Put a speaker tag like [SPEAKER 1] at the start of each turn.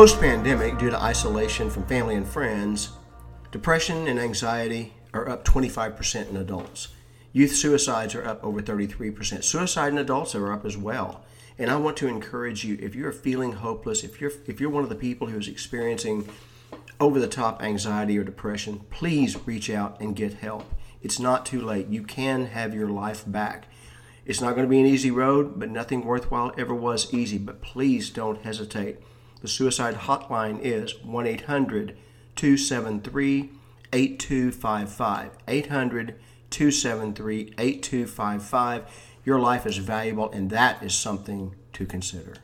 [SPEAKER 1] Post pandemic, due to isolation from family and friends, depression and anxiety are up 25% in adults. Youth suicides are up over 33%. Suicide in adults are up as well. And I want to encourage you if you're feeling hopeless, if you're if you're one of the people who's experiencing over the top anxiety or depression, please reach out and get help. It's not too late. You can have your life back. It's not going to be an easy road, but nothing worthwhile ever was easy. But please don't hesitate. The suicide hotline is 1 800 273 8255. 800 273 8255. Your life is valuable, and that is something to consider.